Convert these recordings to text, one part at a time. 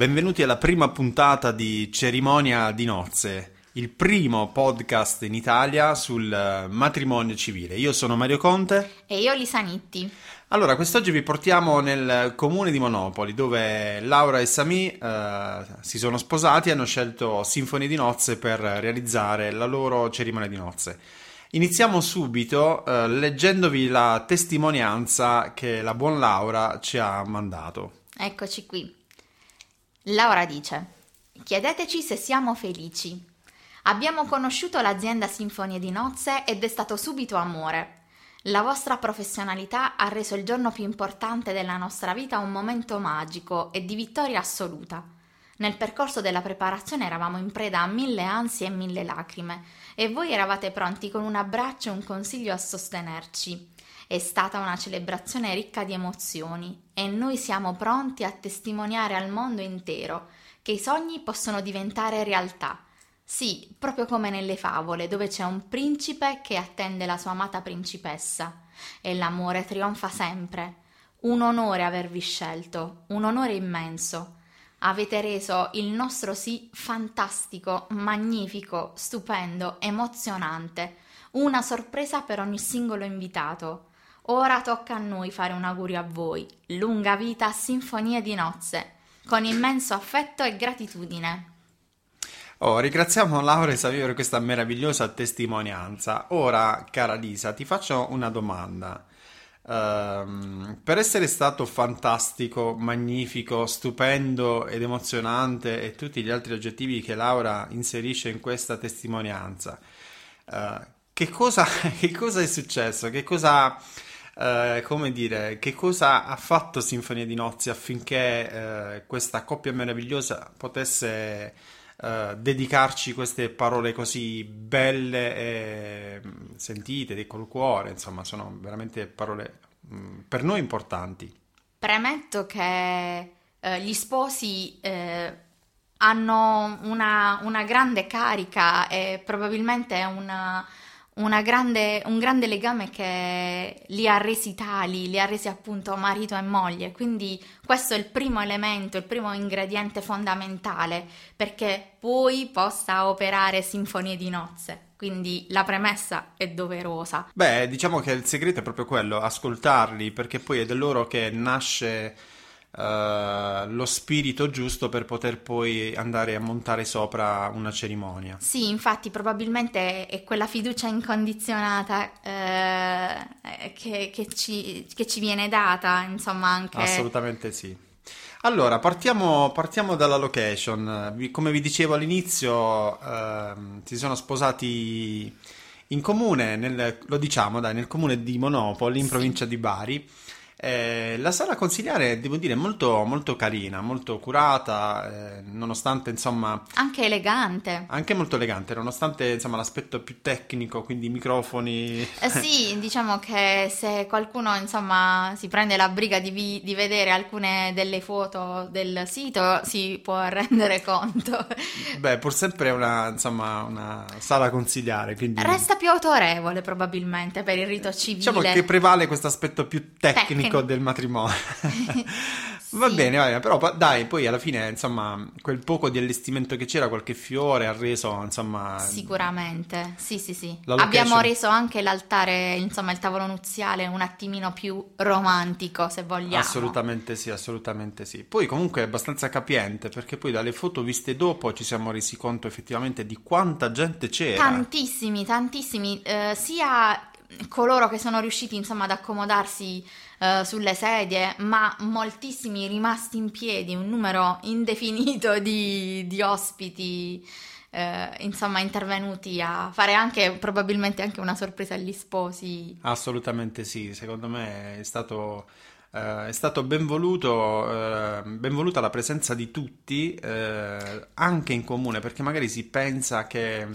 Benvenuti alla prima puntata di Cerimonia di nozze, il primo podcast in Italia sul eh, matrimonio civile. Io sono Mario Conte. E io Lisa Nitti. Allora, quest'oggi vi portiamo nel comune di Monopoli, dove Laura e Sami eh, si sono sposati e hanno scelto Sinfonie di nozze per realizzare la loro cerimonia di nozze. Iniziamo subito eh, leggendovi la testimonianza che la buon Laura ci ha mandato. Eccoci qui. Laura dice: Chiedeteci se siamo felici. Abbiamo conosciuto l'azienda Sinfonie di Nozze ed è stato subito amore. La vostra professionalità ha reso il giorno più importante della nostra vita un momento magico e di vittoria assoluta. Nel percorso della preparazione eravamo in preda a mille ansie e mille lacrime e voi eravate pronti con un abbraccio e un consiglio a sostenerci. È stata una celebrazione ricca di emozioni e noi siamo pronti a testimoniare al mondo intero che i sogni possono diventare realtà. Sì, proprio come nelle favole, dove c'è un principe che attende la sua amata principessa e l'amore trionfa sempre. Un onore avervi scelto, un onore immenso. Avete reso il nostro sì fantastico, magnifico, stupendo, emozionante, una sorpresa per ogni singolo invitato. Ora tocca a noi fare un augurio a voi. Lunga vita a Sinfonie di Nozze, con immenso affetto e gratitudine. Oh, ringraziamo Laura e Savio per questa meravigliosa testimonianza. Ora, cara Lisa, ti faccio una domanda. Um, per essere stato fantastico, magnifico, stupendo ed emozionante e tutti gli altri aggettivi che Laura inserisce in questa testimonianza, uh, che, cosa, che cosa è successo? Che cosa eh, come dire, che cosa ha fatto Sinfonia di Nozze affinché eh, questa coppia meravigliosa potesse eh, dedicarci queste parole così belle e mm, sentite, col cuore, insomma, sono veramente parole mh, mm, per noi importanti. Premetto che eh, gli sposi eh, hanno una, una, grande carica e probabilmente una, grande, un grande legame che li ha resi tali, li ha resi appunto marito e moglie. Quindi questo è il primo elemento, il primo ingrediente fondamentale perché poi possa operare sinfonie di nozze. Quindi la premessa è doverosa. Beh, diciamo che il segreto è proprio quello, ascoltarli, perché poi è da loro che nasce uh, lo spirito giusto per poter poi andare a montare sopra una cerimonia. Sì, infatti probabilmente è quella fiducia incondizionata uh, che, che, ci, che ci viene data, insomma anche... Assolutamente sì. Allora, partiamo, partiamo, dalla location. Come vi dicevo all'inizio, eh, si sono sposati in comune, nel, lo diciamo, dai, nel comune di Monopoli, in sì. provincia di Bari. Eh, la sala consiliare, devo dire, molto, molto carina, molto curata, eh, nonostante insomma... Anche elegante. Anche molto elegante, nonostante insomma l'aspetto più tecnico, quindi i microfoni... Eh sì, diciamo che se qualcuno insomma si prende la briga di, vi- di vedere alcune delle foto del sito si può rendere conto. Beh, pur sempre una, insomma, una sala consiliare, quindi... Resta più autorevole probabilmente per il rito civile. Diciamo che prevale questo aspetto più tecnico. tecnico amico del matrimonio. Va bene, va bene, però dai, poi alla fine, insomma, quel poco di allestimento che c'era, qualche fiore ha reso, insomma... Sicuramente, sì, sì, sì. Abbiamo reso anche l'altare, insomma, il tavolo nuziale un attimino più romantico, se vogliamo. Assolutamente sì, assolutamente sì. Poi comunque è abbastanza capiente, perché poi dalle foto viste dopo ci siamo resi conto effettivamente di quanta gente c'era. Tantissimi, tantissimi, eh, sia coloro che sono riusciti insomma ad accomodarsi uh, sulle sedie, ma moltissimi rimasti in piedi, un numero indefinito di, di ospiti. Uh, insomma, intervenuti a fare anche probabilmente anche una sorpresa agli sposi. Assolutamente sì, secondo me è stato, uh, è stato ben, voluto, ben voluta la presenza di tutti, anche in comune, perché magari si pensa che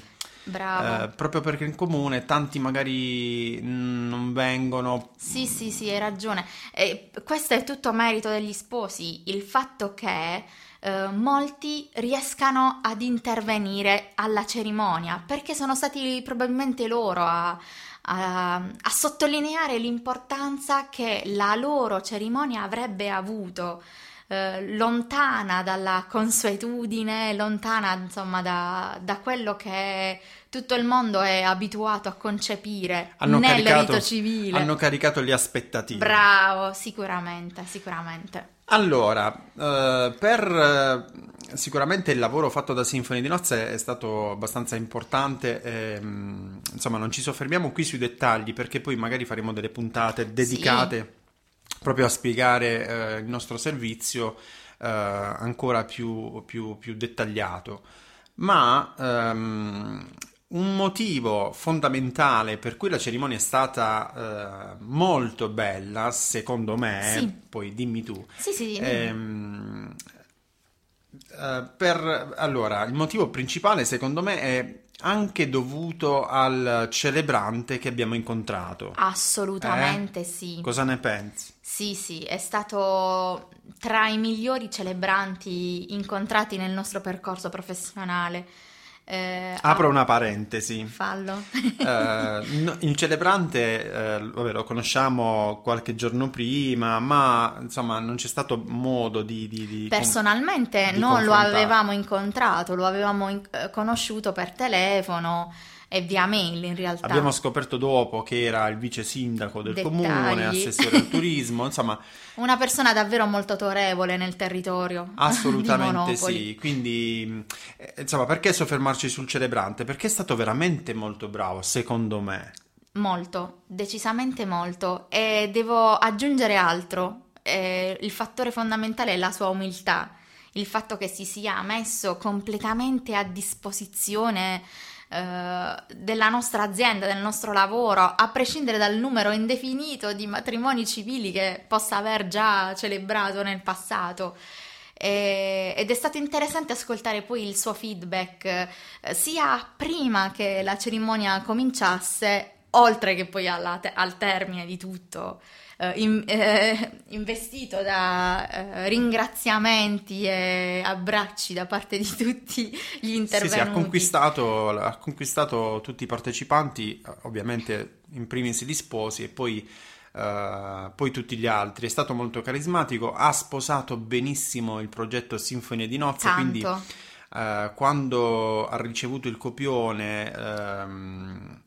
Bravo. Eh, proprio perché in comune tanti magari non vengono. Sì, sì, sì, hai ragione. E questo è tutto merito degli sposi, il fatto che eh, molti riescano ad intervenire alla cerimonia, perché sono stati probabilmente loro a, a, a sottolineare l'importanza che la loro cerimonia avrebbe avuto. Eh, lontana dalla consuetudine, lontana insomma da, da, quello che tutto il mondo è abituato a concepire hanno nel caricato, rito civile. Hanno caricato le aspettative. Bravo, sicuramente, sicuramente. Allora, eh, per eh, sicuramente il lavoro fatto da Sinfonia di Nozze è stato abbastanza importante. E, mm, insomma, non ci soffermiamo qui sui dettagli perché poi magari faremo delle puntate dedicate sì. Proprio a spiegare eh, il nostro servizio eh, ancora più, più, più, dettagliato. Ma ehm, un motivo fondamentale per cui la cerimonia è stata uh, molto bella, secondo me, sì. poi dimmi tu. Sì, sì. Ehm, uh, per, allora, il motivo principale, secondo me, è anche dovuto al celebrante che abbiamo incontrato. Assolutamente eh? sì. Cosa ne pensi? Sì, sì, è stato tra i migliori celebranti incontrati nel nostro percorso professionale. Eh, Apro ah, una parentesi. Fallo. eh, il celebrante, eh, vabbè, lo conosciamo qualche giorno prima, ma insomma non c'è stato modo di... di, di Personalmente di non lo avevamo incontrato, lo avevamo in- eh, conosciuto per telefono e via mail in realtà. Abbiamo scoperto dopo che era il vice sindaco del Dettagli. comune, assessore al turismo, insomma... Una persona davvero molto autorevole nel territorio. Assolutamente sì, quindi eh, insomma perché soffermarci sul celebrante? Perché è stato veramente molto bravo, secondo me. Molto, decisamente molto. E devo aggiungere altro, eh, il fattore fondamentale è la sua umiltà, il fatto che si sia messo completamente a disposizione eh, della nostra azienda, del nostro lavoro, a prescindere dal numero indefinito di matrimoni civili che possa aver già celebrato nel passato. ed è stato interessante ascoltare poi il suo feedback eh, sia prima che la cerimonia cominciasse, oltre che poi alla, al termine di tutto eh, in, eh, investito da eh, ringraziamenti e abbracci da parte di tutti gli intervenuti. Sì, sì, ha conquistato, ha conquistato tutti i partecipanti, ovviamente in primis gli sposi e poi... Uh, poi tutti gli altri. È stato molto carismatico, ha sposato benissimo il progetto Sinfonia di Nozze, Tanto. quindi uh, quando ha ricevuto il copione um,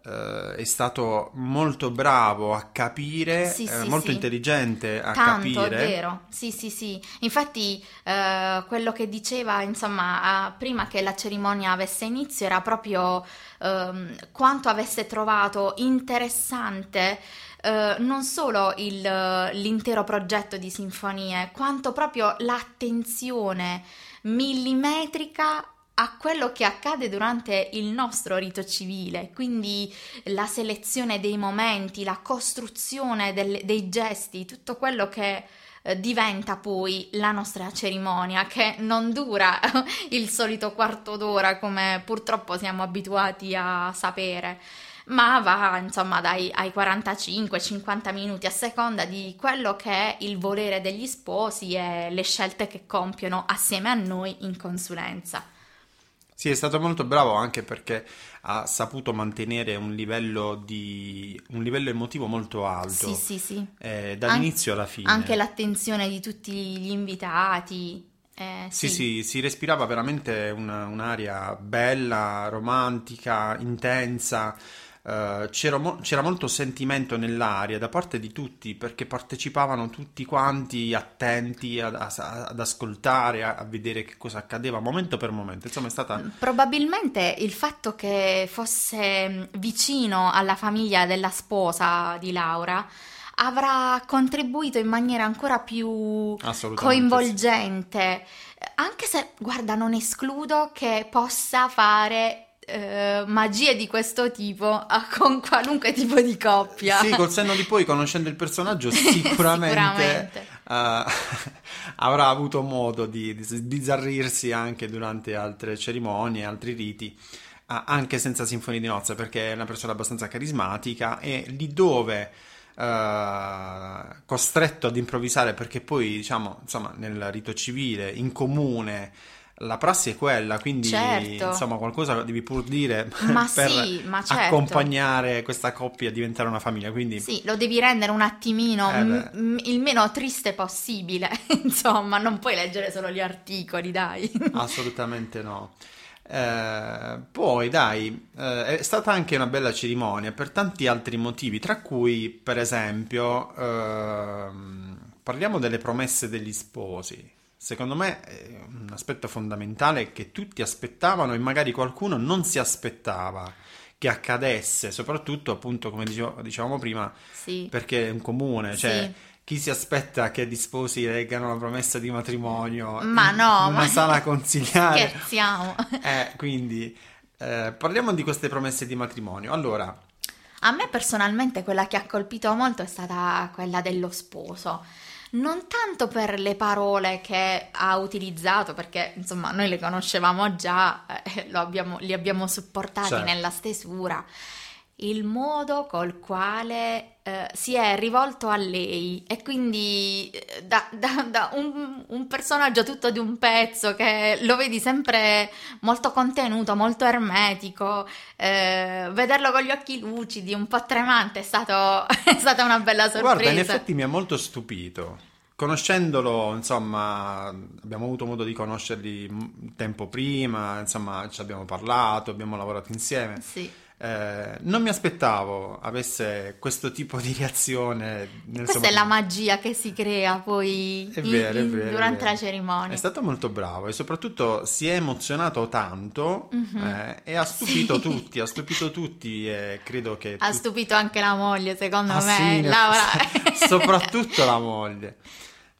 Uh, è stato molto bravo a capire, sì, eh, sì, molto sì. intelligente a Tanto, capire. è vero, sì, sì, sì. Infatti, uh, quello che diceva, insomma, uh, prima che la cerimonia avesse inizio era proprio ehm, quanto avesse trovato interessante. non solo il, l'intero progetto di sinfonie, quanto proprio l'attenzione millimetrica a quello che accade durante il nostro rito civile, quindi la selezione dei momenti, la costruzione del, dei gesti, tutto quello che eh, diventa poi la nostra cerimonia, che non dura il solito quarto d'ora come purtroppo siamo abituati a sapere ma va insomma dai ai 45-50 minuti a seconda di quello che è il volere degli sposi e le scelte che compiono assieme a noi in consulenza. Sì, è stato molto bravo anche perché ha saputo mantenere un livello, di, un livello emotivo molto alto. Sì, sì, sì. Eh, dall'inizio An- alla fine. Anche l'attenzione di tutti gli invitati. Eh, sì. sì, sì, si respirava veramente una, un'aria bella, romantica, intensa. Uh, c'era, mo- c'era, molto sentimento nell'aria da parte di tutti perché partecipavano tutti quanti attenti ad, a, ad ascoltare, a, a, vedere che cosa accadeva momento per momento. Insomma, è stata. Probabilmente il fatto che fosse mm, vicino alla famiglia della sposa di Laura avrà contribuito in maniera ancora più coinvolgente. Sì. Anche se, guarda, non escludo che possa fare eh, magie di questo tipo con qualunque tipo di coppia. Sì, col senno di poi, conoscendo il personaggio, sicuramente, sicuramente. Uh, avrà avuto modo di, di sbizzarrirsi anche durante altre cerimonie, altri riti. Anche senza sinfonia di nozze perché è una persona abbastanza carismatica e lì dove uh, costretto ad improvvisare perché poi diciamo insomma nel rito civile in comune la prassi è quella, quindi Certo. insomma qualcosa devi pur dire Ma per sì, ma certo. accompagnare questa coppia a diventare una famiglia. Quindi Sì, lo devi rendere un attimino Eh m- m- il meno triste possibile. Insomma, non puoi leggere solo gli articoli, dai. assolutamente no. Eh, poi dai, eh, è stata anche una bella cerimonia per tanti altri motivi, tra cui per esempio ehm, parliamo delle promesse degli sposi. Secondo me è un aspetto fondamentale che tutti aspettavano e magari qualcuno non si aspettava che accadesse, soprattutto appunto come dicevo- dicevamo prima, Sì, perché è un comune, cioè Sì. chi si aspetta che gli sposi leggano la promessa di matrimonio Ma in no, una ma- sala consigliare? scherziamo. Eh, quindi eh, parliamo di queste promesse di matrimonio. Allora, A me personalmente quella che ha colpito molto è stata quella dello sposo. Non tanto per le parole che ha utilizzato, perché insomma noi le conoscevamo già, eh, lo abbiamo- li abbiamo supportati Certo. nella stesura, il modo col quale eh, si è rivolto a lei e quindi eh, da, da- da un, un personaggio tutto di un pezzo che lo vedi sempre molto contenuto, molto ermetico, eh, vederlo con gli occhi lucidi, un po' tremante, è, stato- è stata una bella sorpresa. guarda, in effetti mi ha molto stupito. Conoscendolo, insomma, abbiamo avuto modo di conoscerli tempo prima, insomma, ci abbiamo parlato, abbiamo lavorato insieme. Sì. Eh, non mi aspettavo avesse questo tipo di reazione nel Questa è la magia che si crea poi in- vero, in- vero, durante la cerimonia. È stato molto bravo e soprattutto si è emozionato tanto Mhm. eh, e ha stupito Sì. tutti, ha stupito tutti e credo che... Ha tutti- stupito anche la moglie, secondo Ah, me. sì, Laura. soprattutto la moglie.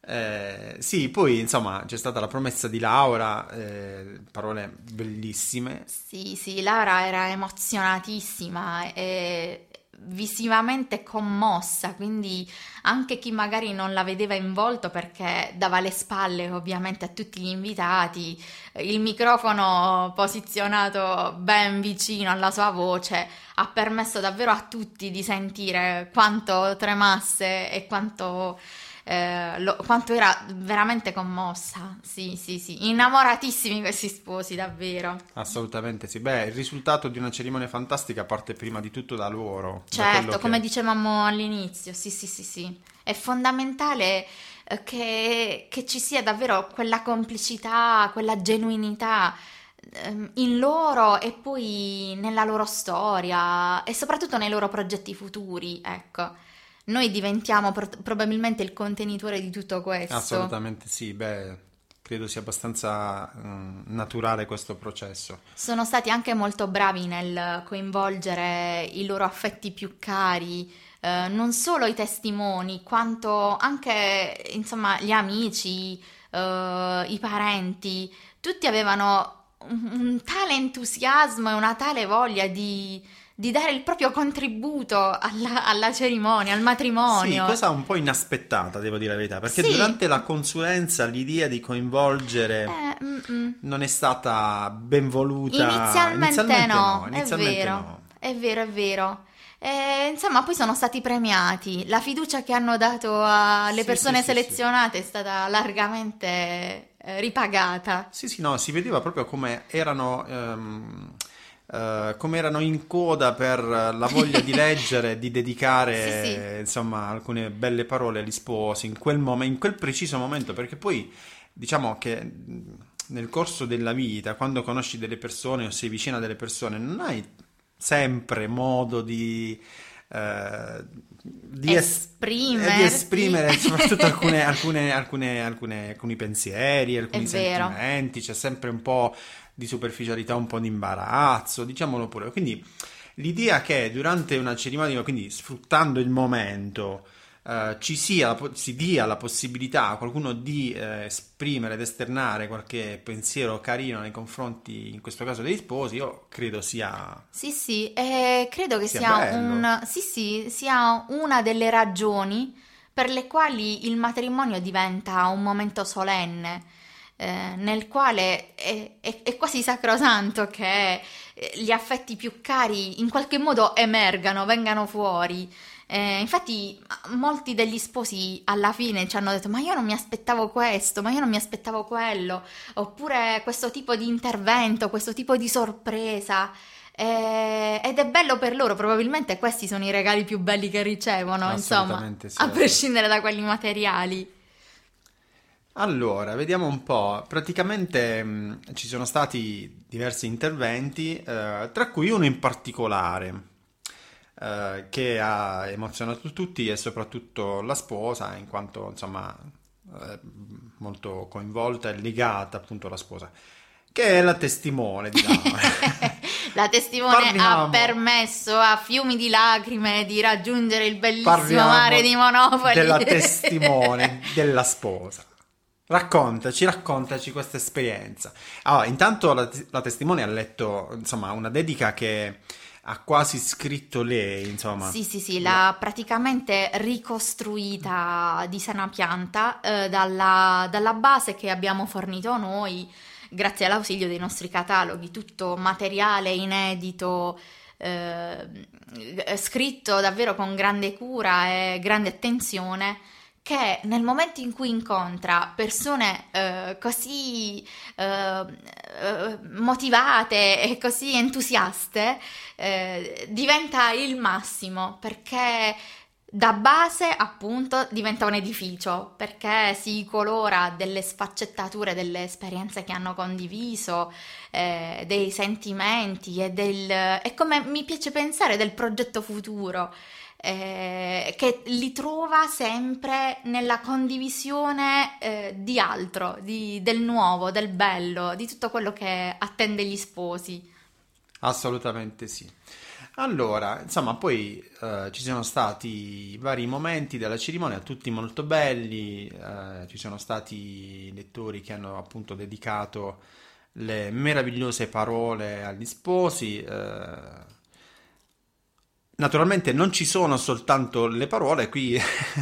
Eh, sì, poi insomma c'è stata la promessa di Laura, eh, parole bellissime. Sì, sì, Laura era emozionatissima e visivamente commossa, quindi anche chi magari non la vedeva in volto perché dava le spalle ovviamente a tutti gli invitati, il microfono posizionato ben vicino alla sua voce ha permesso davvero a tutti di sentire quanto tremasse e quanto, eh, lo- quanto era veramente commossa. Sì, sì, sì, innamoratissimi questi sposi, davvero. Assolutamente sì. Beh, il risultato di una cerimonia fantastica parte prima di tutto da loro. da Certo, che- come dicevamo all'inizio, sì, sì, sì, sì. È fondamentale eh, che, che ci sia davvero quella complicità, quella genuinità ehm, in loro e poi nella loro storia e soprattutto nei loro progetti futuri, ecco. Noi diventiamo pro- probabilmente il contenitore di tutto questo. Assolutamente sì, beh, credo sia abbastanza mm, naturale questo processo. Sono stati anche molto bravi nel coinvolgere i loro affetti più cari, eh, non solo i testimoni, quanto anche, insomma, gli amici, eh, i parenti. Tutti avevano un, un tale entusiasmo e una tale voglia di, di dare il proprio contributo alla, alla cerimonia, al Sì, matrimonio. cosa un po' inaspettata, devo dire la verità, perché Sì. durante la consulenza l'idea di coinvolgere Eh, non è stata ben voluta. Inizialmente, no, inizialmente è vero, no. è vero, è vero. E, insomma, poi sono stati premiati. La fiducia che hanno dato alle Sì, persone sì, sì, selezionate è stata largamente eh, ripagata. Sì, sì, no, si vedeva proprio come erano, ehm, eh, come erano in coda per la voglia di leggere, di dedicare, Sì, sì. insomma, alcune belle parole agli sposi in quel momento, in quel preciso momento, perché poi diciamo che nel corso della vita, quando conosci delle persone o sei vicino a delle persone, non hai sempre modo di, eh, di es- Esprimersi. eh, di esprimere soprattutto alcune, alcune, alcune, alcune- alcuni pensieri, alcuni sentimenti, c'è sempre un po' di superficialità, un po' di imbarazzo, diciamolo pure. Quindi l'idea che durante una cerimonia, quindi sfruttando il momento, eh, ci sia, si dia la possibilità a qualcuno di eh, esprimere ed esternare qualche pensiero carino nei confronti, in questo caso degli sposi, io credo sia... Sì, sì, e credo che Sia sia, un, sì, sì, sia una delle ragioni per le quali il matrimonio diventa un momento solenne. Eh, nel quale è, è, è, quasi sacrosanto che eh, gli affetti più cari in qualche modo emergano, vengano fuori. Eh, infatti, molti degli sposi alla fine ci hanno detto: Ma io non mi aspettavo questo, ma io non mi aspettavo quello, oppure questo tipo di intervento, questo tipo di sorpresa. Eh, ed è bello per loro, probabilmente questi sono i regali più belli che ricevono, insomma, sì, a prescindere da quelli materiali. Allora, vediamo un po'. Praticamente mh, ci sono stati diversi interventi, eh, tra cui uno in particolare eh, che ha emozionato tutti e soprattutto la sposa, in quanto insomma eh, molto coinvolta e legata appunto alla sposa, che è la testimone di Laura. la testimone Parliamo. ha permesso a fiumi di lacrime di raggiungere il bellissimo Parliamo mare di Monopoli. Della testimone della sposa. Raccontaci, raccontaci questa esperienza. Allora, intanto la, la testimone ha letto, insomma, una dedica che ha quasi scritto lei, insomma. Sì, sì, sì, l'ha praticamente ricostruita di sana pianta eh, dalla, dalla base che abbiamo fornito noi, grazie all'ausilio dei nostri cataloghi, tutto materiale inedito. Eh, scritto davvero con grande cura e grande attenzione che nel momento in cui incontra persone eh, così eh, eh, motivate e così entusiaste, eh, diventa il massimo perché da base appunto diventa un edificio perché si colora delle sfaccettature delle esperienze che hanno condiviso, eh, dei sentimenti e del... e come mi piace pensare del progetto futuro eh, che li trova sempre nella condivisione eh, di altro, di, del nuovo, del bello, di tutto quello che attende gli sposi. Assolutamente sì. Allora, insomma, poi eh, ci sono stati vari momenti della cerimonia, tutti molto belli, eh, ci sono stati lettori che hanno appunto dedicato le meravigliose parole agli sposi, eh, Naturalmente non ci sono soltanto le parole, qui,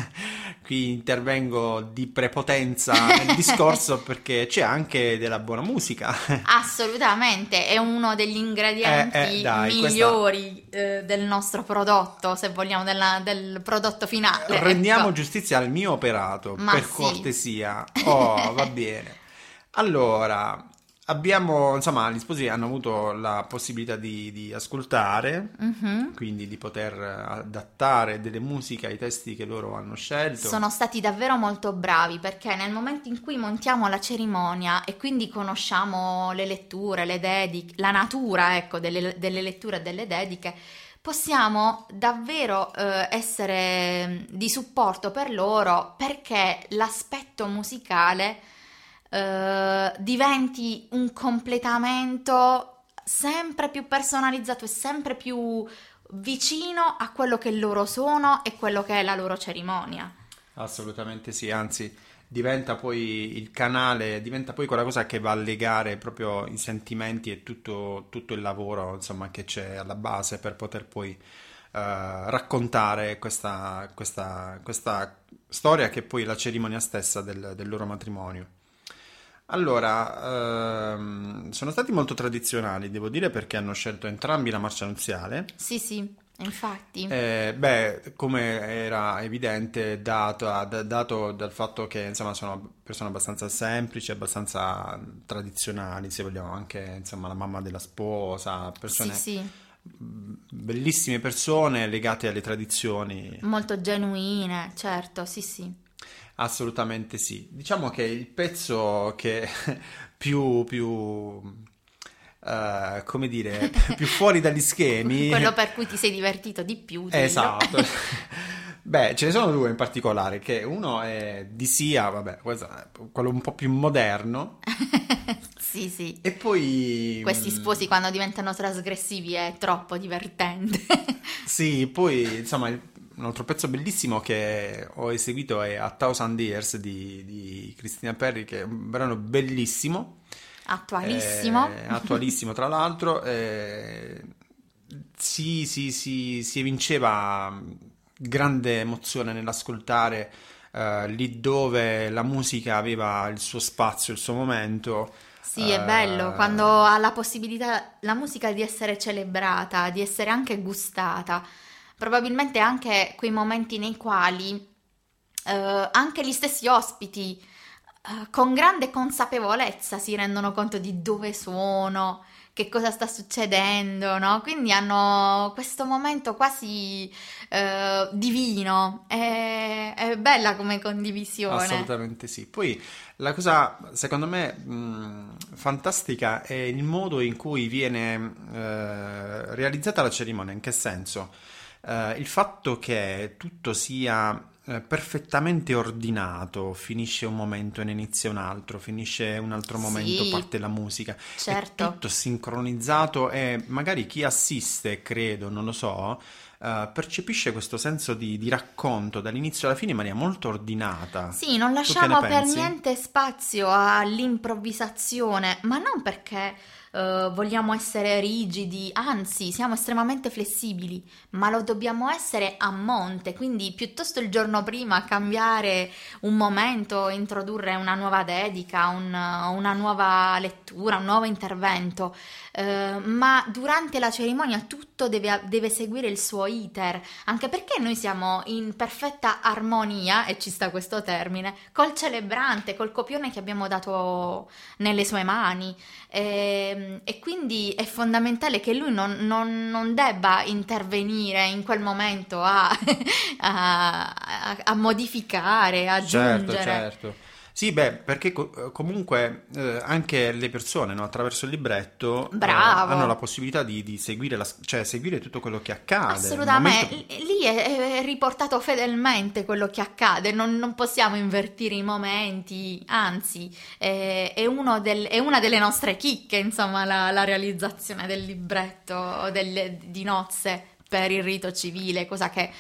qui intervengo di prepotenza nel discorso perché c'è anche della buona musica. Assolutamente, è uno degli ingredienti eh, eh, dai, migliori questa... eh, del nostro prodotto, se vogliamo, della, del prodotto finale. Rendiamo ecco. giustizia al mio operato, Ma per sì. cortesia. Oh, va bene. Allora, Abbiamo, insomma, gli sposi hanno avuto la possibilità di, di ascoltare, uh-huh. quindi di poter adattare delle musiche ai testi che loro hanno scelto. Sono stati davvero molto bravi perché nel momento in cui montiamo la cerimonia e quindi conosciamo le letture, le dediche, la natura, ecco, delle, delle letture e delle dediche, possiamo davvero eh, essere di supporto per loro perché l'aspetto musicale eh, diventi un completamento sempre più personalizzato e sempre più vicino a quello che loro sono e quello che è la loro cerimonia. Assolutamente sì, anzi diventa poi il canale, diventa poi quella cosa che va a legare proprio i sentimenti e tutto, tutto il lavoro insomma, che c'è alla base per poter poi uh, raccontare questa, questa, questa, storia che è poi la cerimonia stessa del, del loro matrimonio. Allora, ehm, sono stati molto tradizionali, devo dire, perché hanno scelto entrambi la marcia nuziale. Sì, sì, infatti. Eh, beh, come era evidente, dato, dato, dal fatto che insomma sono persone abbastanza semplici, abbastanza tradizionali, se vogliamo, anche insomma la mamma della sposa, persone... Sì, sì bellissime persone legate alle tradizioni. Molto genuine, certo, sì, sì. Assolutamente sì. Diciamo che il pezzo che più, più uh, come dire, più fuori dagli schemi. Quello per cui ti sei divertito di più. Dillo. Esatto. Beh, ce ne sono due in particolare, che uno è di Sia, vabbè, quello un po' più moderno. sì, sì. E poi... Questi mm, sposi quando diventano trasgressivi è troppo divertente. sì, poi, insomma, un altro pezzo bellissimo che ho eseguito è A Thousand Years di, di Cristina Perry, che è un brano bellissimo. Attualissimo. Eh, attualissimo, tra l'altro. Eh, si, si, si, si evinceva grande emozione nell'ascoltare eh, lì dove la musica aveva il suo spazio, il suo momento. Sì, è eh, bello quando ha la possibilità la musica di essere celebrata, di essere anche gustata. Probabilmente anche quei momenti nei quali eh, anche gli stessi ospiti eh, con grande consapevolezza si rendono conto di dove sono, che cosa sta succedendo, no? Quindi hanno questo momento quasi eh, divino. È, è bella come condivisione. Assolutamente sì. Poi la cosa, secondo me, mh, fantastica è il modo in cui viene eh, realizzata la cerimonia. In che senso? Eh, il fatto che tutto sia eh, perfettamente ordinato, finisce un momento e ne inizia un altro, finisce un altro momento, Sì, parte la musica, è certo. tutto sincronizzato e magari chi assiste, credo, non lo so, eh, percepisce questo senso di, di racconto dall'inizio alla fine in maniera molto ordinata. Sì, non lasciamo per niente spazio all'improvvisazione, ma non perché eh, vogliamo essere rigidi, anzi, siamo estremamente flessibili, ma lo dobbiamo essere a monte, quindi piuttosto il giorno prima cambiare un momento, introdurre una nuova dedica, un- una nuova lettura, un nuovo intervento, eh, ma durante la cerimonia tutto deve, deve seguire il suo iter, anche perché noi siamo in perfetta armonia, e ci sta questo termine, col celebrante, col copione che abbiamo dato nelle sue mani. E, e quindi è fondamentale che lui non, non- non debba intervenire in quel momento a, a- a- modificare, a Certo, aggiungere. certo. Sì, beh, perché co- comunque eh, anche le persone, no, attraverso il libretto, eh, hanno la possibilità di, di seguire, la, cioè seguire tutto quello che accade. Assolutamente, momento- lì è, è riportato fedelmente quello che accade, non, non possiamo invertire i momenti, anzi è, è uno del- è una delle nostre chicche, insomma, la, la realizzazione del libretto del- di nozze per il rito civile, cosa che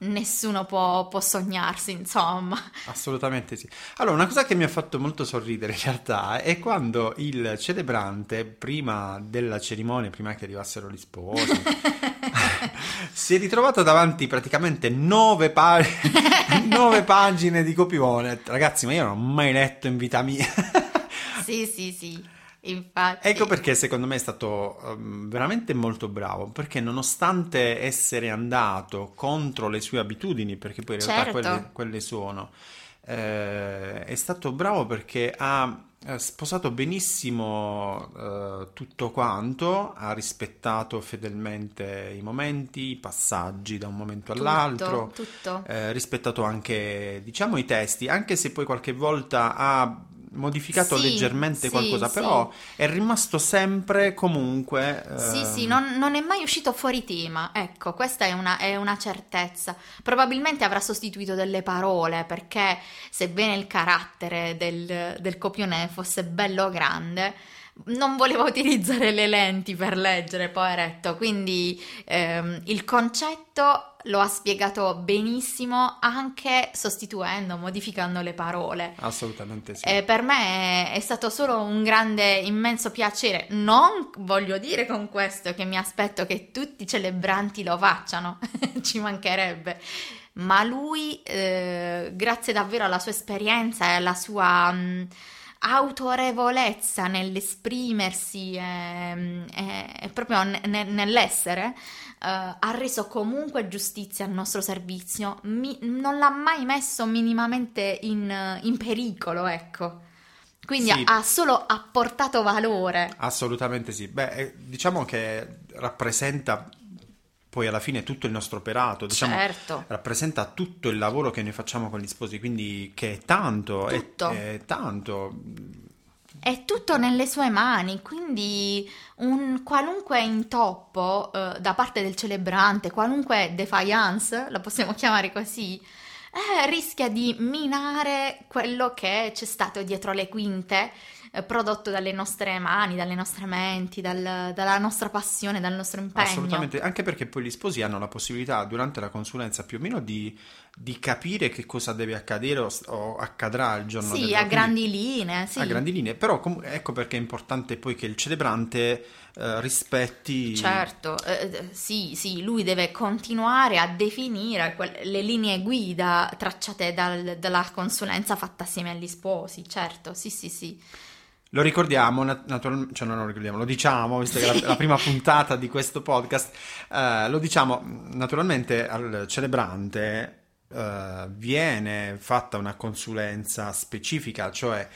nessuno può, può sognarsi, insomma. Assolutamente sì. Allora, una cosa che mi ha fatto molto sorridere in realtà è quando il celebrante, prima della cerimonia, prima che arrivassero gli sposi, si è ritrovato davanti praticamente nove, pa- nove pagine di copione. Ragazzi, ma io non ho mai letto in vita mia. Sì, sì, sì, infatti. Ecco perché secondo me è stato um, veramente molto bravo, perché nonostante essere andato contro le sue abitudini, perché poi in realtà Certo. quelle, quelle sono, eh, è stato bravo perché ha eh, sposato benissimo eh, tutto quanto, ha rispettato fedelmente i momenti, i passaggi da un momento all'altro. Tutto, tutto. eh, rispettato anche, diciamo, i testi, anche se poi qualche volta ha modificato Sì, leggermente sì, qualcosa, sì. però è rimasto sempre comunque... Sì, sì, ehm, non, non è mai uscito fuori tema, ecco, questa è una, è una certezza. Probabilmente avrà sostituito delle parole, perché sebbene il carattere del, del copione fosse bello grande, non voleva utilizzare le lenti per leggere, poveretto, quindi ehm, il concetto lo ha spiegato benissimo anche sostituendo, modificando le parole. Assolutamente sì. Eh, per me è, è stato solo un grande, immenso piacere. Non voglio dire con questo che mi aspetto che tutti i celebranti lo facciano, ci mancherebbe. Ma lui, eh, grazie davvero alla sua esperienza e alla sua mh, autorevolezza nell'esprimersi e, e- e proprio ne- ne- nell'essere, eh, ha reso comunque giustizia al nostro servizio, Mi- non l'ha mai messo minimamente in, in pericolo, ecco. Quindi Sì. ha, solo apportato valore. Assolutamente sì. Beh, eh, diciamo che rappresenta poi alla fine tutto il nostro operato, diciamo, Certo. rappresenta tutto il lavoro che noi facciamo con gli sposi, quindi che è tanto, è- è tanto. È tutto nelle sue mani, quindi un qualunque intoppo eh, da parte del celebrante, qualunque defiance, la possiamo chiamare così, eh, rischia di minare quello che c'è stato dietro le quinte, eh, prodotto dalle nostre mani, dalle nostre menti, dal- dalla nostra passione, dal nostro impegno. Assolutamente, anche perché poi gli sposi hanno la possibilità durante la consulenza più o meno di, di capire che cosa deve accadere o, o accadrà il giorno Sì, del a quindi- grandi linee, sì. a grandi linee, però com- ecco perché è importante poi che il celebrante eh, rispetti Certo, eh, eh, sì, sì, lui deve continuare a definire que- le linee guida guida tracciate dal- dalla consulenza fatta assieme agli sposi, certo, sì, sì, sì. Lo ricordiamo, nat- naturalmente, cioè non lo ricordiamo, lo diciamo, visto che è la, la prima puntata di questo podcast, eh, lo diciamo, naturalmente al celebrante eh, viene fatta una consulenza specifica, cioè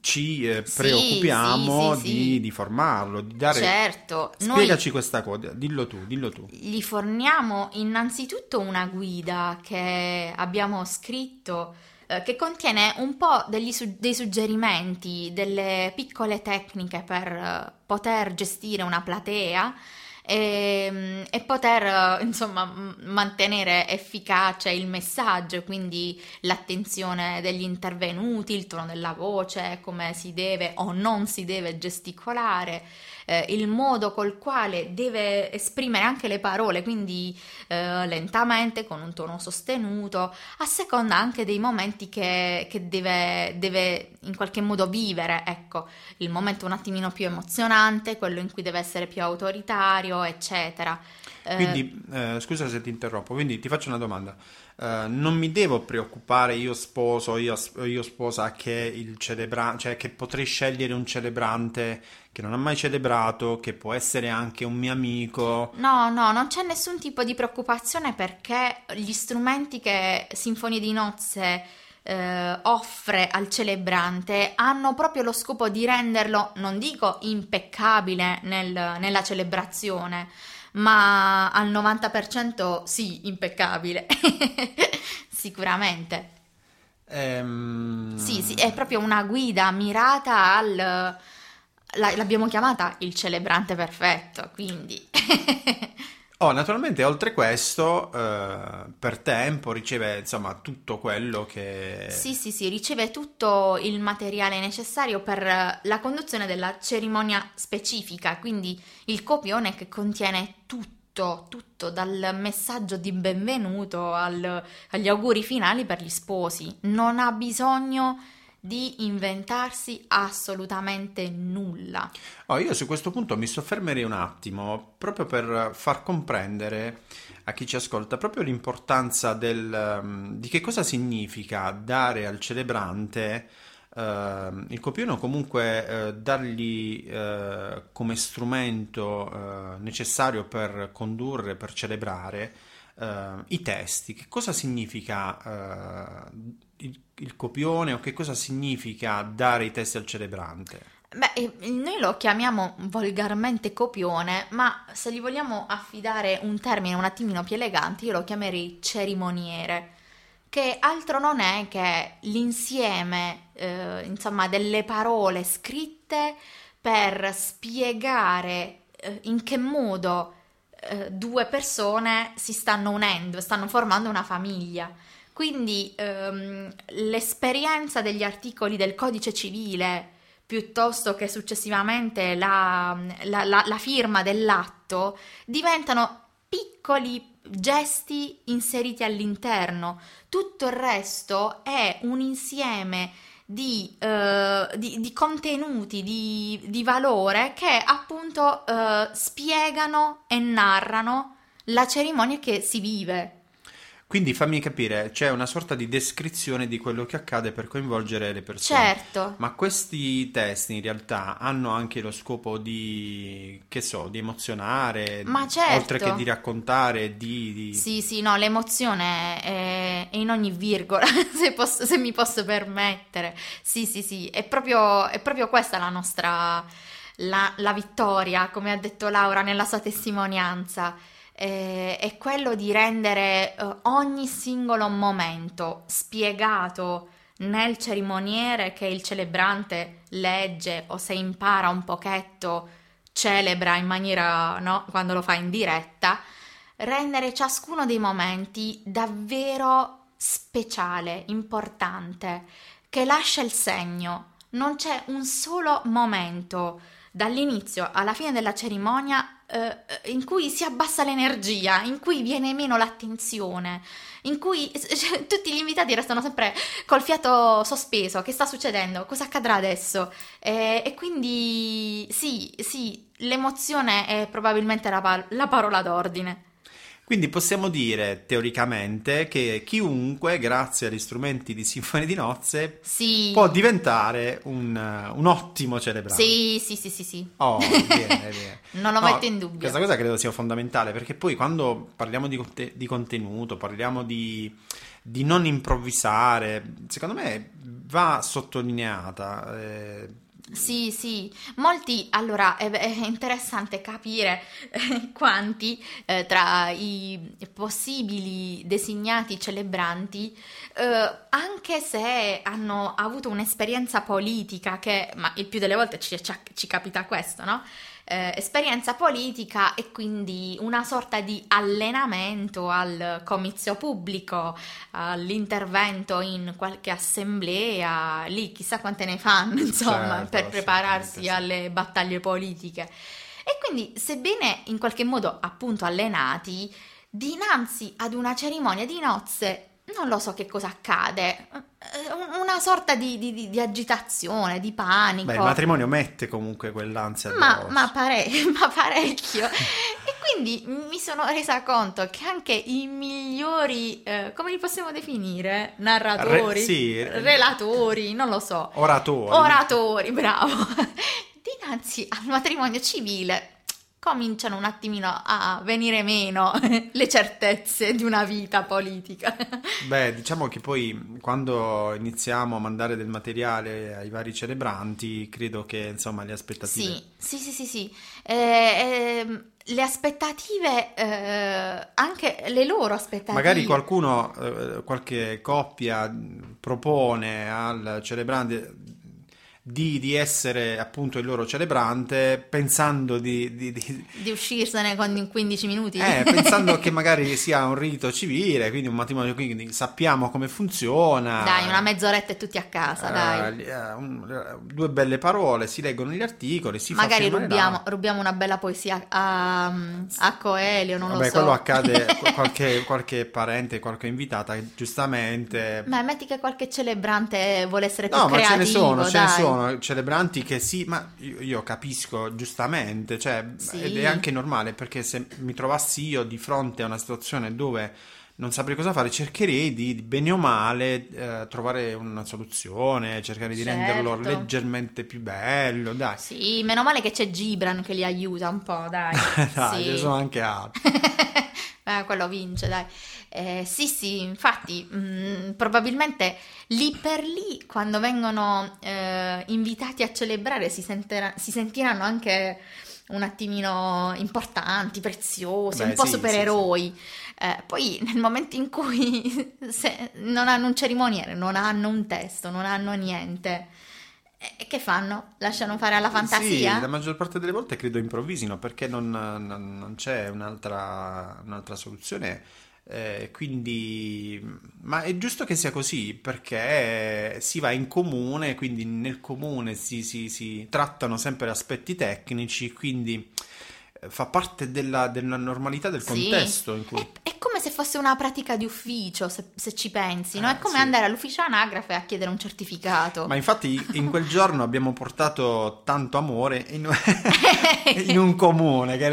ci eh, preoccupiamo sì, sì, di, sì. di formarlo, di dare... Certo, Spiegaci questa cosa, dillo tu, dillo tu. gli forniamo innanzitutto una guida che abbiamo scritto eh, che contiene un po' degli dei suggerimenti, delle piccole tecniche per eh, poter gestire una platea e, e poter eh, insomma mantenere efficace il messaggio, quindi l'attenzione degli intervenuti, il tono della voce, come si deve o non si deve gesticolare, eh, il modo col quale deve esprimere anche le parole, quindi eh, lentamente, con un tono sostenuto, a seconda anche dei momenti che, che deve, deve in qualche modo vivere, ecco, il momento un attimino più emozionante, quello in cui deve essere più autoritario, eccetera. Eh, Quindi, eh, scusa se ti interrompo, quindi ti faccio una domanda. Eh, non mi devo preoccupare io sposo, io, io sposa che il celebrante, cioè che potrei scegliere un celebrante che non ha mai celebrato, che può essere anche un mio amico. No, no, non c'è nessun tipo di preoccupazione perché gli strumenti che Sinfonie di Nozze eh, offre al celebrante hanno proprio lo scopo di renderlo, non dico impeccabile nel- nella celebrazione, ma al 90% sì, impeccabile. Sicuramente. Ehm, Sì, sì, è proprio una guida mirata al... la- l'abbiamo chiamata il celebrante perfetto, quindi... Oh, naturalmente, oltre questo, eh, per tempo riceve insomma tutto quello che... Sì, sì, sì, riceve tutto il materiale necessario per la conduzione della cerimonia specifica, quindi il copione che contiene tutto, tutto, dal messaggio di benvenuto al- agli auguri finali per gli sposi. Non ha bisogno di inventarsi assolutamente nulla. Oh, io su questo punto mi soffermerei un attimo proprio per far comprendere a chi ci ascolta proprio l'importanza del, ehm, di che cosa significa dare al celebrante ehm, il copione o comunque eh, dargli eh, come strumento eh, necessario per condurre, per celebrare eh, i testi. Che cosa significa eh, il, il copione o che cosa significa dare i testi al celebrante? Beh, eh, noi lo chiamiamo volgarmente copione, ma se gli vogliamo affidare un termine un attimino più elegante, io lo chiamerei cerimoniere, che altro non è che l'insieme, eh, insomma, delle parole scritte per spiegare eh, in che modo eh, due persone si stanno unendo, stanno formando una famiglia. Quindi ehm, l'esperienza degli articoli del codice civile piuttosto che successivamente la, la- la- la firma dell'atto diventano piccoli gesti inseriti all'interno. Tutto il resto è un insieme di, eh, di- di contenuti, di, di valore che appunto eh, spiegano e narrano la cerimonia che si vive. Quindi fammi capire, c'è una sorta di descrizione di quello che accade per coinvolgere le persone. Certo. Ma questi testi in realtà hanno anche lo scopo di, che so, di emozionare, certo. oltre che di raccontare, di... di- Sì, sì, no, l'emozione è, è in ogni virgola, se, posso- se mi posso permettere. Sì, sì, sì, è proprio, è proprio questa la nostra, la, la vittoria, come ha detto Laura nella sua testimonianza. Eh, è quello di rendere eh, ogni singolo momento spiegato nel cerimoniere che il celebrante legge o se impara un pochetto celebra in maniera, no, quando lo fa in diretta, rendere ciascuno dei momenti davvero speciale, importante, che lascia il segno. Non c'è un solo momento dall'inizio alla fine della cerimonia eh, in cui si abbassa l'energia, in cui viene meno l'attenzione, in cui cioè, tutti gli invitati restano sempre col fiato sospeso. Che sta succedendo? Cosa accadrà adesso? E, e quindi sì, sì, l'emozione è probabilmente la, pa- la parola d'ordine. Quindi possiamo dire teoricamente che chiunque, grazie agli strumenti di Sinfonia di Nozze, Sì. può diventare un, un ottimo celebrante. Sì, sì, sì, sì, sì. Oh, bene, bene. Non lo No, metto in dubbio. Questa cosa credo sia fondamentale perché poi quando parliamo di, conte- di contenuto, parliamo di, di non improvvisare, secondo me va sottolineata. eh, Sì, sì, molti, allora è, è interessante capire eh, quanti eh, tra i possibili designati celebranti, eh, anche se hanno avuto un'esperienza politica, che, ma il più delle volte ci, ci- ci capita questo, no? Eh, esperienza politica e quindi una sorta di allenamento al comizio pubblico, all'intervento in qualche assemblea, lì chissà quante ne fanno, insomma, Certo, per prepararsi sì. alle battaglie politiche. E quindi, sebbene in qualche modo appunto allenati, dinanzi ad una cerimonia di nozze, non lo so che cosa accade, eh, un- una sorta di, di- di- agitazione, di panico. Beh, il matrimonio mette comunque quell'ansia Ma, ma pare- ma parecchio. E quindi mi sono resa conto che anche i migliori, eh, come li possiamo definire? Narratori, Re- sì. relatori, non lo so. Oratori. Oratori, bravo. Dinanzi al matrimonio civile cominciano un attimino a venire meno le certezze di una vita politica. Beh, diciamo che poi quando iniziamo a mandare del materiale ai vari celebranti, credo che insomma le aspettative Sì, sì, sì, sì, sì. Eh, ehm, le aspettative, eh, anche le loro aspettative. Magari qualcuno, eh, qualche coppia propone al celebrante di, di essere appunto il loro celebrante pensando di, di- di- Di uscirsene con 15 minuti. eh, pensando che magari sia un rito civile, quindi un matrimonio, quindi sappiamo come funziona. Dai, una mezz'oretta e tutti a casa, dai. Eh, eh, un- due belle parole, si leggono gli articoli, si Magari rubiamo, rubiamo una bella poesia a, a Coelho, non Vabbè, lo so. quello accade qualche, qualche parente, qualche invitata, giustamente Ma metti che qualche celebrante vuole essere più No, ma ce creativo, ne sono, ce ne dai. Sono celebranti che sì, ma io, io capisco giustamente, cioè, Sì. ed è anche normale perché se mi trovassi io di fronte a una situazione dove non saprei cosa fare, cercherei di, bene o male, eh, trovare una soluzione, cercare di Certo. renderlo leggermente più bello, dai. Sì, meno male che c'è Gibran che li aiuta un po', dai. Dai, Sì. ne sono anche altri. Eh, quello vince, dai. Eh, sì, sì, infatti, mh, probabilmente lì per lì, quando vengono eh, invitati a celebrare, si, sentera- si sentiranno anche un attimino importanti, preziosi, Beh, un po' sì, supereroi. Eh, poi nel momento in cui se non hanno un cerimoniere, non hanno un testo, non hanno niente, eh, che fanno? Lasciano fare alla fantasia? Sì, la maggior parte delle volte credo improvvisino perché non, non- non c'è un'altra, un'altra soluzione. eh, quindi, ma è giusto che sia così perché si va in comune, quindi nel comune si, si- si trattano sempre aspetti tecnici, quindi fa parte della, della normalità del Sì. contesto in cui... È, è come se fosse una pratica di ufficio, se, se ci pensi, no? Eh, È come sì. andare all'ufficio anagrafe a chiedere un certificato. Ma infatti in quel giorno abbiamo portato tanto amore in, in un comune, che è,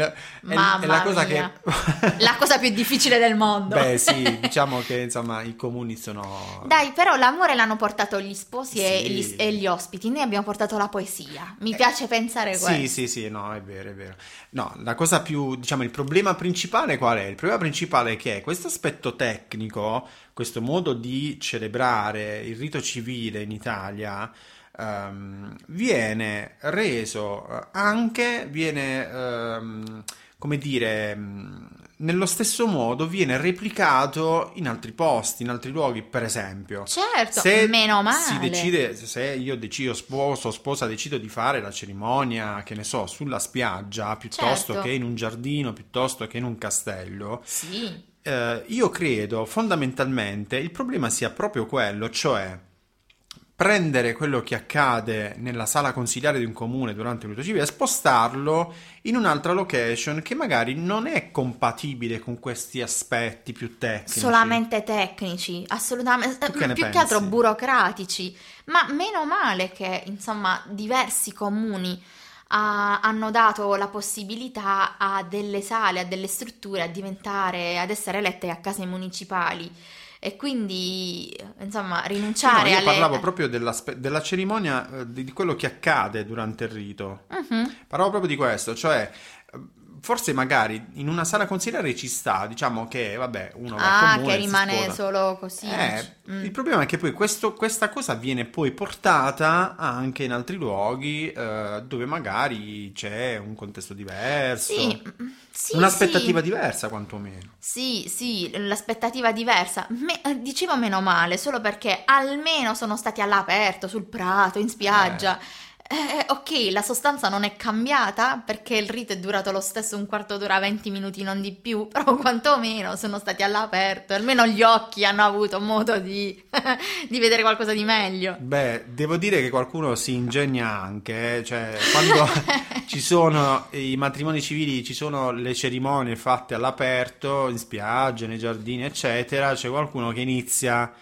è- la cosa mia. che... La cosa più difficile del mondo. Beh, sì, diciamo che insomma i comuni sono. Dai, però l'amore l'hanno portato gli sposi e, Sì. gli, e gli ospiti, noi abbiamo portato la poesia. Mi piace pensare questo. Sì, sì, sì, no, è vero, è vero. No, la cosa più, diciamo, il problema principale qual è? Il problema principale è che questo aspetto tecnico, questo modo di celebrare il rito civile in Italia, ehm, viene reso eh, anche, viene, ehm, come dire, mh, nello stesso modo viene replicato in altri posti, in altri luoghi, per esempio. Certo, Se meno male. si decide, se io decido, sposo, sposa, decido di fare la cerimonia, che ne so, sulla spiaggia, piuttosto Certo. che in un giardino, piuttosto che in un castello, Sì, eh, io credo fondamentalmente il problema sia proprio quello, cioè prendere quello che accade nella sala consiliare di un comune durante il rito civile e spostarlo in un'altra location che magari non è compatibile con questi aspetti più tecnici. solamente tecnici, assolutamente, più pensi? che altro burocratici, ma meno male che, insomma, diversi comuni ha- hanno dato la possibilità a delle sale, a delle strutture a diventare, ad essere elette a case municipali. E quindi, insomma, Sì, no, rinunciare io alle... parlavo proprio della, della cerimonia, eh, di, di quello che accade durante il rito. Mhm. Parlavo proprio di questo, cioè forse magari in una sala consigliare ci sta, diciamo che vabbè, uno va Ah, comune, che rimane solo così. Eh, Mm. il problema è che poi questo- questa cosa viene poi portata anche in altri luoghi eh, dove magari c'è un contesto diverso, Sì, sì, un'aspettativa sì. diversa quantomeno. Sì, sì, l'aspettativa diversa. Me- eh, dicevo meno male, solo perché almeno sono stati all'aperto, sul prato, in spiaggia. Eh, ok, la sostanza non è cambiata perché il rito è durato lo stesso un quarto d'ora, 20 minuti, non di più, però quantomeno sono stati all'aperto, almeno gli occhi hanno avuto modo di, di vedere qualcosa di meglio. Beh, devo dire che qualcuno si ingegna anche, eh, Cioè quando ci sono i matrimoni civili, ci sono le cerimonie fatte all'aperto, in spiaggia, nei giardini, eccetera, c'è qualcuno che inizia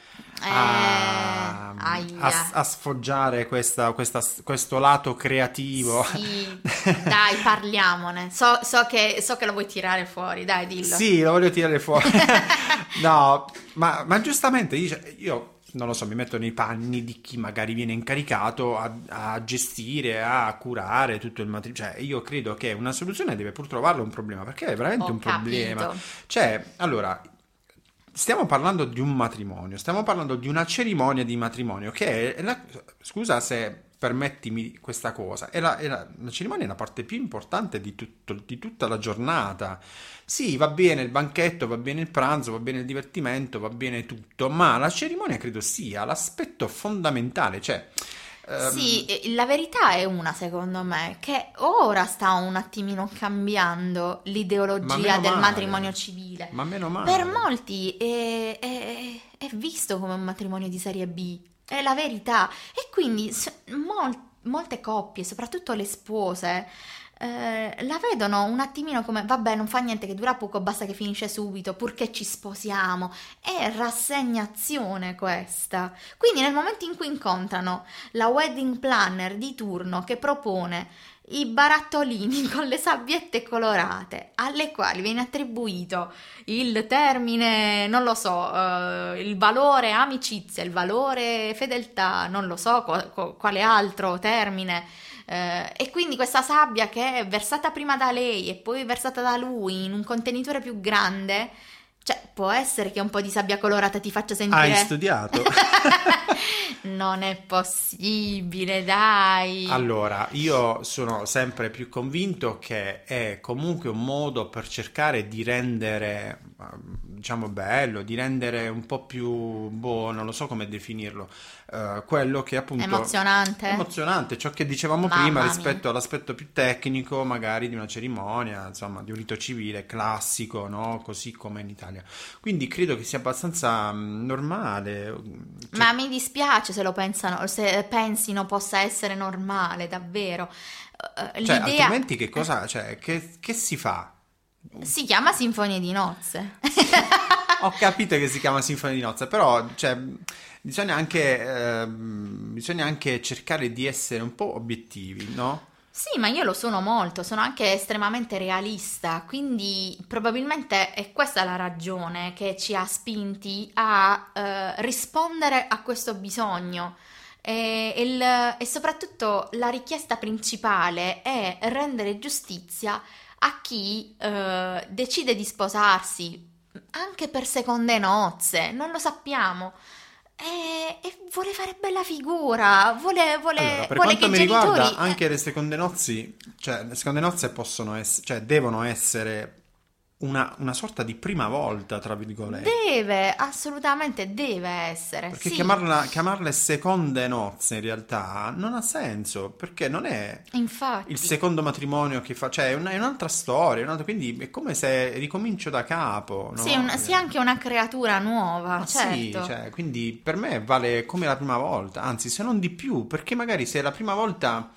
a, Eh, aia. a- a sfoggiare questa- questa- questo lato creativo. Sì, dai, parliamone. So, so che, so che lo vuoi tirare fuori, dai, dillo. Sì, lo voglio tirare fuori. No, ma, ma giustamente dice, io non lo so, mi metto nei panni di chi magari viene incaricato a, a gestire, a curare tutto il matrimonio. Cioè, io credo che una soluzione deve pur trovarlo un problema, perché è veramente Ho un problema. capito. Cioè, allora, stiamo parlando di un matrimonio, stiamo parlando di una cerimonia di matrimonio che è la, scusa se permettimi questa cosa, è la, è la- la cerimonia è la parte più importante di, tutto- di tutta la giornata. Sì, va bene il banchetto, va bene il pranzo, va bene il divertimento, va bene tutto, ma la cerimonia credo sia l'aspetto fondamentale, cioè... ehm, Sì, la verità è una, secondo me, che ora sta un attimino cambiando l'ideologia del male. matrimonio civile. Ma meno male. Per molti è, è- è visto come un matrimonio di serie B, è la verità. E quindi mol- molte coppie, soprattutto le spose, eh, la vedono un attimino come vabbè, non fa niente che dura poco, basta che finisce subito, purché ci sposiamo. È rassegnazione questa. Quindi nel momento in cui incontrano la wedding planner di turno che propone i barattolini con le sabbiette colorate, alle quali viene attribuito il termine, non lo so, eh, il valore amicizia, il valore fedeltà, non lo so co- co- quale altro termine. eh, e quindi questa sabbia che è versata prima da lei e poi versata da lui in un contenitore più grande, cioè può essere che un po' di sabbia colorata ti faccia sentire... Hai studiato? non è possibile, dai. Allora, io sono sempre più convinto che è comunque un modo per cercare di rendere, eh, diciamo, bello, di rendere un po' più, boh, non lo so come definirlo, eh, quello che appunto... Emozionante. Emozionante, ciò che dicevamo Mamma prima mia. rispetto all'aspetto più tecnico, magari di una cerimonia, insomma, di un rito civile classico, no? Così come in Italia. Quindi credo che sia abbastanza mm, normale. Cioè, Ma mi dispiace se lo pensano, se pensino possa essere normale, davvero. Eh, cioè, L'idea altrimenti che cosa, cioè, che, che si fa? si chiama Sinfonia di nozze. Ho capito che si chiama Sinfonia di nozze, però cioè, bisogna, anche, ehm, bisogna anche cercare di essere un po' obiettivi, no? Sì, ma io lo sono molto, sono anche estremamente realista, quindi probabilmente è questa la ragione che ci ha spinti a eh, rispondere a questo bisogno. E, il- e soprattutto la richiesta principale è rendere giustizia a chi eh, decide di sposarsi anche per seconde nozze, non lo sappiamo. E, e vuole fare bella figura, vuole, vuole, Allora, per vuole quanto che mi i genitori... riguarda, anche le seconde nozze, cioè, le seconde nozze possono essere, cioè, devono essere una, una sorta di prima volta, tra virgolette. Deve, assolutamente deve essere. Perché sì. chiamarla- chiamarle seconde nozze in realtà non ha senso, perché non è Infatti. il secondo matrimonio che fa, cioè è, una- è un'altra storia, un'altra- quindi è come se ricomincio da capo, no? Sì, un- sì, anche una creatura nuova, Ma certo. sì, cioè, quindi per me vale come la prima volta, anzi se non di più, perché magari se è la prima volta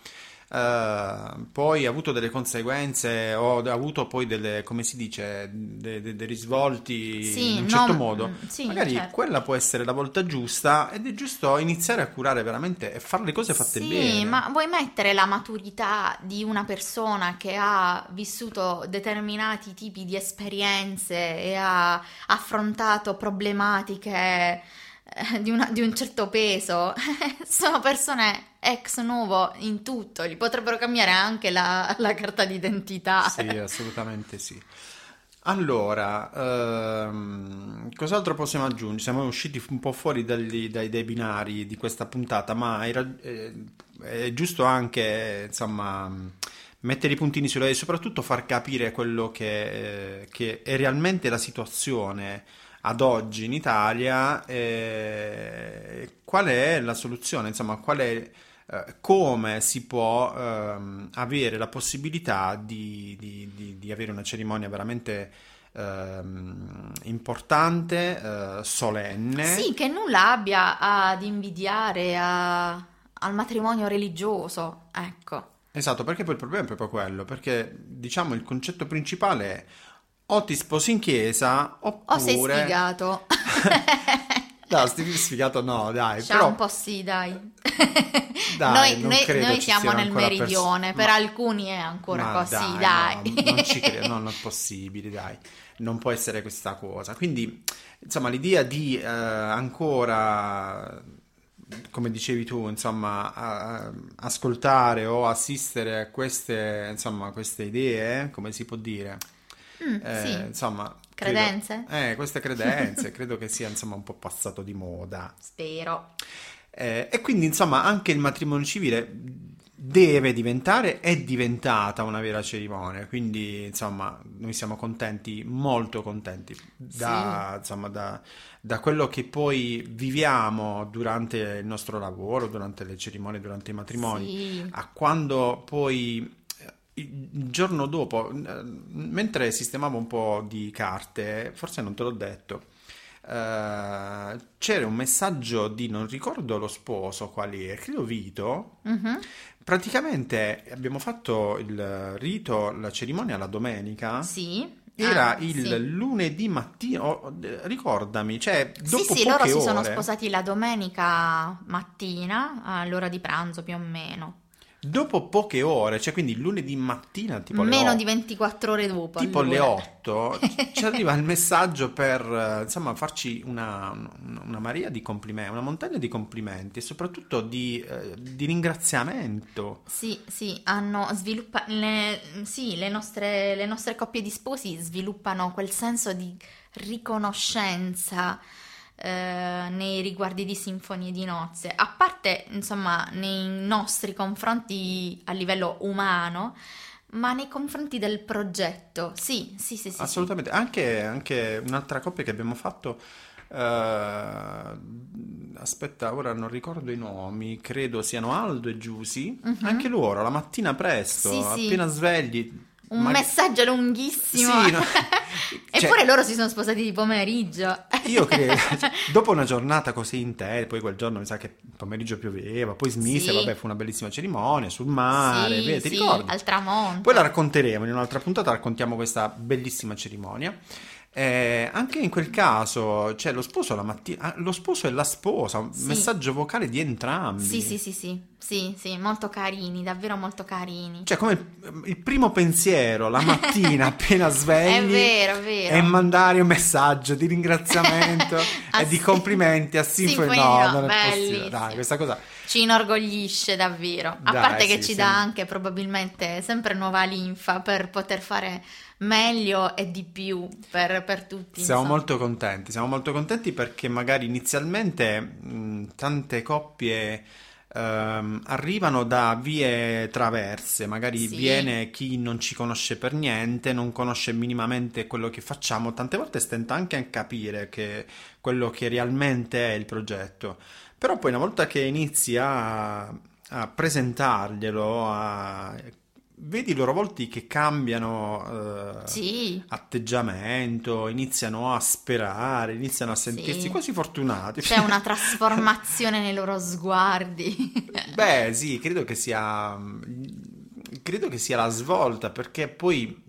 Uh, poi ha avuto delle conseguenze o ha avuto poi delle, come si dice, dei, dei, dei risvolti sì, in un certo non, modo, mm, sì, magari certo. quella può essere la volta giusta ed è giusto iniziare a curare veramente e fare le cose fatte sì, bene. Sì, ma vuoi mettere la maturità di una persona che ha vissuto determinati tipi di esperienze e ha affrontato problematiche eh, di, una, di, un certo peso, sono persone ex novo in tutto, gli potrebbero cambiare anche la, la carta d'identità. Sì, assolutamente sì. Allora, ehm, cos'altro possiamo aggiungere? Siamo usciti un po' fuori dagli, dai, dai, binari di questa puntata, ma era, eh, è giusto anche, insomma, mettere i puntini sulle e soprattutto far capire quello che, eh, che è realmente la situazione ad oggi in Italia, eh, qual è la soluzione, insomma, qual è, eh, come si può ehm, avere la possibilità di, di, di, di, avere una cerimonia veramente ehm, importante, eh, solenne. Sì, che nulla abbia ad invidiare a, al matrimonio religioso, ecco. Esatto, perché poi il problema è proprio quello, perché diciamo il concetto principale è o ti sposi in chiesa oppure... O sei sfigato. no, sfigato no, dai. Ciao, però... un po' sì, dai. dai noi, noi, noi siamo nel meridione, pers- per ma... alcuni è ancora così, dai. dai. No, non ci credo, no, non è possibile, dai. Non può essere questa cosa. Quindi, insomma, l'idea di eh, ancora come dicevi tu, insomma, a, a ascoltare o assistere a queste, insomma, queste idee, come si può dire? Mm, eh, sì. Insomma, credenze? Credo, eh, queste credenze, credo che sia insomma un po' passato di moda. Spero. Eh, e quindi, insomma, anche il matrimonio civile deve diventare, è diventata una vera cerimonia, quindi insomma noi siamo contenti, molto contenti da, sì. insomma, da, da, quello che poi viviamo durante il nostro lavoro, durante le cerimonie, durante i matrimoni, sì. a quando poi il giorno dopo, mentre sistemavo un po' di carte, forse non te l'ho detto, uh, c'era un messaggio di non ricordo lo sposo quali è, credo Vito. Uh-huh. Praticamente abbiamo fatto il rito, la cerimonia la domenica. Sì. Era ah, il sì. lunedì mattina, oh, ricordami, cioè dopo Sì, sì, loro ore... si sono sposati la domenica mattina, all'ora di pranzo più o meno. Dopo poche ore, cioè quindi lunedì mattina, tipo meno 8, di 24 ore dopo, tipo alle 8, ci arriva il messaggio per insomma farci una, una marea di complimenti, una montagna di complimenti e soprattutto di, eh, di ringraziamento. Sì, sì, hanno sviluppato le, sì, le, nostre, le nostre coppie di sposi sviluppano quel senso di riconoscenza eh, nei riguardi di sinfonie di nozze, a parte insomma nei nostri confronti a livello umano, ma nei confronti del progetto, sì, sì, sì. sì Assolutamente, sì. Anche, anche, un'altra coppia che abbiamo fatto, eh, aspetta, ora non ricordo i nomi, credo siano Aldo e Giusy, uh-huh. anche loro la mattina presto, sì, appena svegli un Ma... messaggio lunghissimo. Sì, no. Eppure cioè, loro si sono sposati di pomeriggio. io credo, cioè, dopo una giornata così intensa, poi quel giorno mi sa che pomeriggio pioveva, poi smise, sì. vabbè, fu una bellissima cerimonia sul mare, sì, ti sì, ricordi? al tramonto. Poi la racconteremo in un'altra puntata, raccontiamo questa bellissima cerimonia. Eh, anche in quel caso, cioè lo sposo la mattina, ah, lo sposo e la sposa, un sì. messaggio vocale di entrambi. Sì, sì, sì, sì, sì, sì, molto carini, davvero molto carini. Cioè, come il, il primo pensiero la mattina appena svegli è vero, è vero. è mandare un messaggio di ringraziamento e di complimenti a Sinfoni. No, non è possibile. Dai, questa cosa ci inorgoglisce davvero. A Dai, parte che sì, ci dà anche probabilmente sempre nuova linfa per poter fare meglio e di più per, per tutti. Siamo insomma. molto contenti, siamo molto contenti perché magari inizialmente mh, tante coppie ehm, arrivano da vie traverse, magari sì. viene chi non ci conosce per niente, non conosce minimamente quello che facciamo, tante volte stenta anche a capire che quello che realmente è il progetto. Però poi una volta che inizi a, a presentarglielo, a vedi i loro volti che cambiano eh, sì. atteggiamento, iniziano a sperare, iniziano a sentirsi sì. quasi fortunati. C'è una trasformazione nei loro sguardi. Beh, sì, credo che sia credo che sia la svolta, perché poi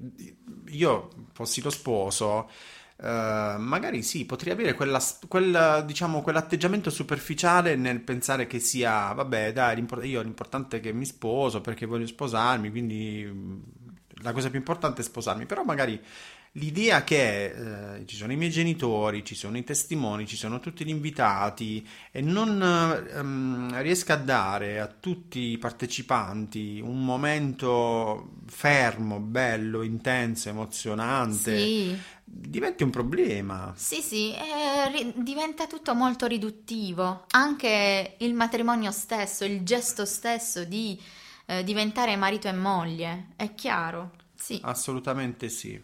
io fossi lo sposo, eh, magari sì, potrei avere quella, quel, diciamo, quell'atteggiamento superficiale nel pensare che sia, vabbè, dai, l'import- io l'importante è che mi sposo perché voglio sposarmi, quindi mm, la cosa più importante è sposarmi, però magari l'idea che eh, ci sono i miei genitori, ci sono i testimoni, ci sono tutti gli invitati e non ehm, riesca a dare a tutti i partecipanti un momento fermo, bello, intenso, emozionante, Sì, diventi un problema. sì, sì, eh, ri- diventa tutto molto riduttivo. Anche il matrimonio stesso, il gesto stesso di eh, diventare marito e moglie, è chiaro. Sì. Assolutamente sì.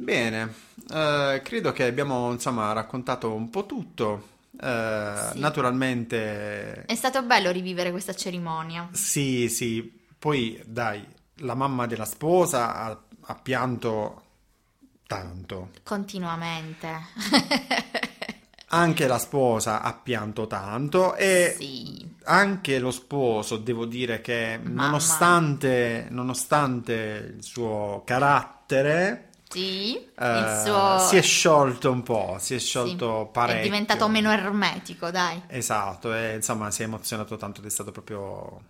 Bene, eh, credo che abbiamo insomma raccontato un po' tutto. Eh, Sì. naturalmente, È stato bello rivivere questa cerimonia. sì, sì. Poi, dai, la mamma della sposa ha, ha pianto tanto. Continuamente. Anche la sposa ha pianto tanto e Sì. anche lo sposo, devo dire che nonostante, nonostante il suo carattere, Sì, eh, suo si è sciolto un po', si è sciolto sì, parecchio. è diventato meno ermetico, dai. Esatto, e insomma si è emozionato tanto ed è stato proprio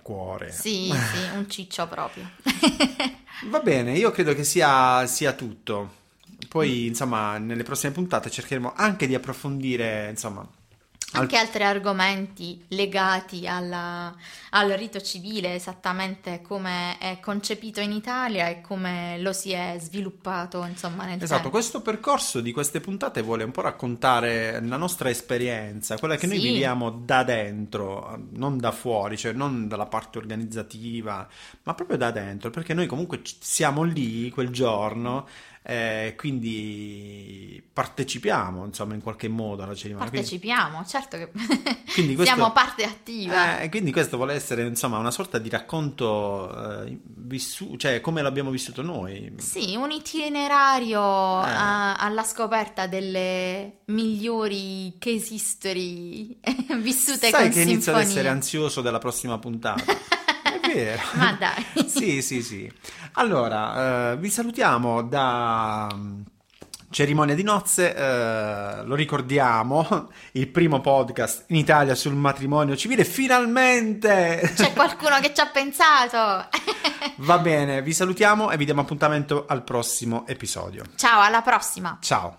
cuore. Sì, sì, un ciccio proprio. Va bene, io credo che sia, sia tutto. Poi, insomma, nelle prossime puntate cercheremo anche di approfondire, insomma, Anche altri argomenti legati alla- al rito civile, esattamente come è concepito in Italia e come lo si è sviluppato, insomma, nel Esatto, tempo. questo percorso di queste puntate vuole un po' raccontare la nostra esperienza, quella che noi Sì. viviamo da dentro, non da fuori, cioè non dalla parte organizzativa, ma proprio da dentro, perché noi comunque siamo lì quel giorno, eh, quindi partecipiamo, insomma, in qualche modo alla cerimonia. Quindi- Partecipiamo, certo che Quindi questo- siamo parte attiva. Eh, quindi questo vuole essere, insomma, una sorta di racconto eh, vissu- cioè come l'abbiamo vissuto noi. Sì, un itinerario Eh. a- alla scoperta delle migliori case history vissute Sai con che inizio ad sinfonia. essere ansioso della prossima puntata. Vero. Ma dai. Sì, sì, sì. Allora, eh, vi salutiamo da mm, Cerimonia di nozze, eh, lo ricordiamo, il primo podcast in Italia sul matrimonio civile, finalmente! C'è qualcuno che ci ha pensato. Va bene, vi salutiamo e vi diamo appuntamento al prossimo episodio. Ciao, alla prossima. Ciao!